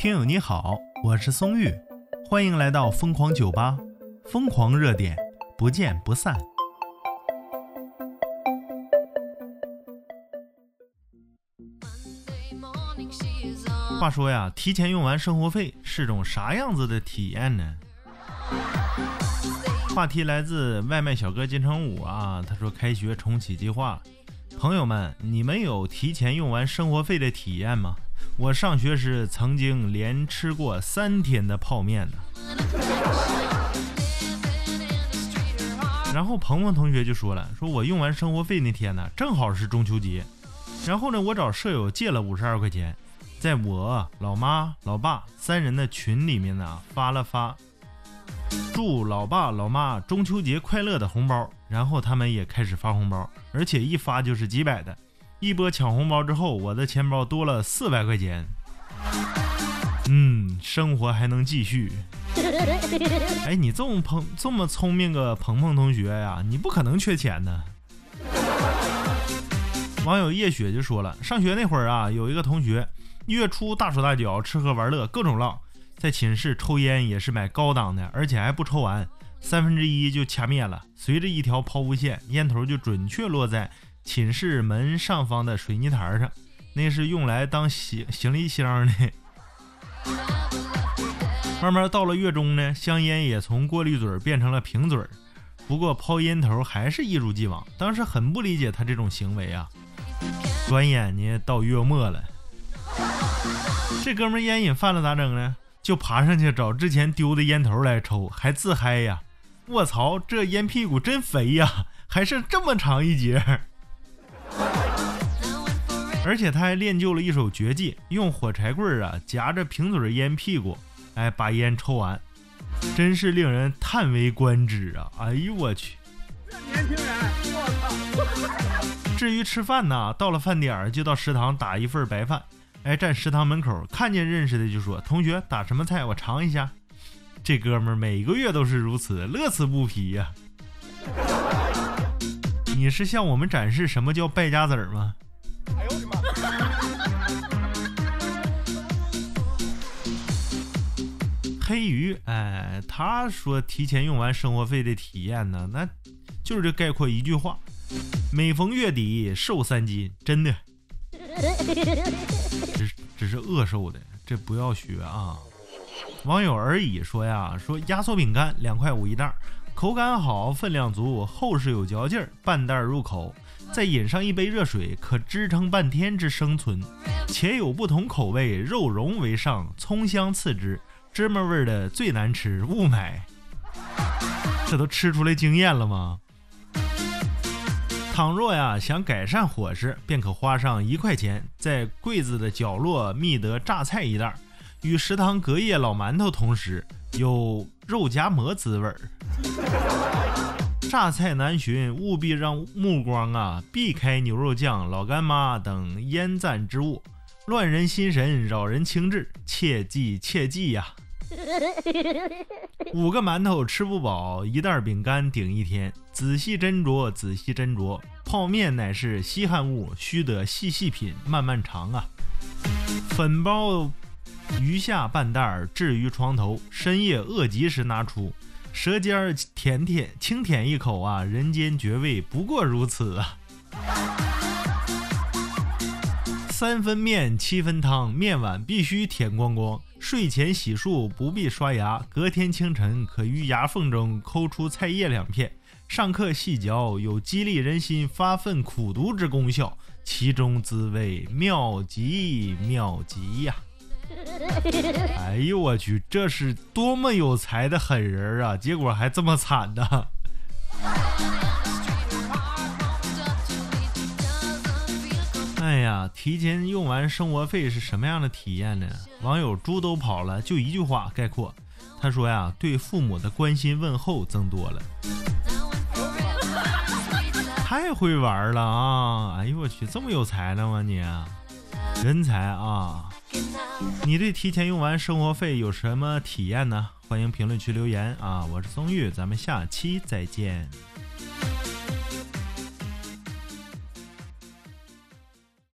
听友你好，我是松玉，欢迎来到疯狂酒吧，疯狂热点，不见不散。话说呀，提前用完生活费是种啥样子的体验呢？话题来自外卖小哥金城武啊，他说开学重启计划，朋友们，你们有提前用完生活费的体验吗？我上学时曾经连吃过三天的泡面呢。然后鹏鹏同学就说了，说我用完生活费那天呢，正好是中秋节，然后呢，我找舍友借了五十二块钱，在我老妈、老爸三人的群里面呢发了发祝老爸老妈中秋节快乐的红包，然后他们也开始发红包，而且一发就是几百的。一波抢红包之后，我的钱包多了四百块钱。嗯，生活还能继续。哎，你这么鹏这么聪明个鹏鹏同学呀，你不可能缺钱呢。网友叶雪就说了，上学那会儿啊，有一个同学月初大手大脚吃喝玩乐各种浪，在寝室抽烟也是买高档的，而且还不抽完，三分之一就掐灭了，随着一条抛物线，烟头就准确落在。寝室门上方的水泥台上，那是用来当行行李箱的。慢慢到了月中呢，香烟也从过滤嘴变成了瓶嘴儿，不过抛烟头还是一如既往。当时很不理解他这种行为啊。转眼呢到月末了，这哥们烟瘾犯了咋整呢？就爬上去找之前丢的烟头来抽，还自嗨呀！卧槽，这烟屁股真肥呀，还剩这么长一截。而且他还练就了一手绝技，用火柴棍儿啊夹着瓶嘴烟屁股，哎，把烟抽完，真是令人叹为观止啊！哎呦我去，这年轻人，我操！至于吃饭呢，到了饭点儿就到食堂打一份白饭，哎，站食堂门口看见认识的就说：“同学打什么菜？我尝一下。”这哥们儿每个月都是如此，乐此不疲呀。你是向我们展示什么叫败家子儿吗？黑鱼，哎，他说提前用完生活费的体验呢，那就是这概括一句话：每逢月底瘦三斤，真的，只只是饿瘦的，这不要学啊！网友而已说呀，说压缩饼干两块五一袋，口感好，分量足，厚实有嚼劲儿，半袋入口。再饮上一杯热水，可支撑半天之生存，且有不同口味，肉蓉为上，葱香次之，芝麻味的最难吃，勿买。这都吃出来经验了吗？倘若呀想改善伙食，便可花上一块钱，在柜子的角落觅得榨菜一袋，与食堂隔夜老馒头同食，有肉夹馍滋味儿。榨菜难寻，务必让目光啊避开牛肉酱、老干妈等腌赞之物，乱人心神，扰人情志，切记切记呀！五个馒头吃不饱，一袋饼干顶一天。仔细斟酌，仔细斟酌，泡面乃是稀罕物，须得细细品，慢慢尝啊！粉包余下半袋，置于床头，深夜饿极时拿出。舌尖舔舔，轻舔一口啊，人间绝味不过如此啊！三分面，七分汤，面碗必须舔光光。睡前洗漱不必刷牙，隔天清晨可于牙缝中抠出菜叶两片，上课细嚼，有激励人心、发愤苦读之功效，其中滋味妙极妙极呀！哎呦我去，这是多么有才的狠人啊！结果还这么惨呢。呀，提前用完生活费是什么样的体验呢？网友猪都跑了，就一句话概括。他说呀，对父母的关心问候增多了。太会玩了啊！哎呦我去，这么有才呢吗你？人才啊！你对提前用完生活费有什么体验呢？欢迎评论区留言啊！我是松玉，咱们下期再见。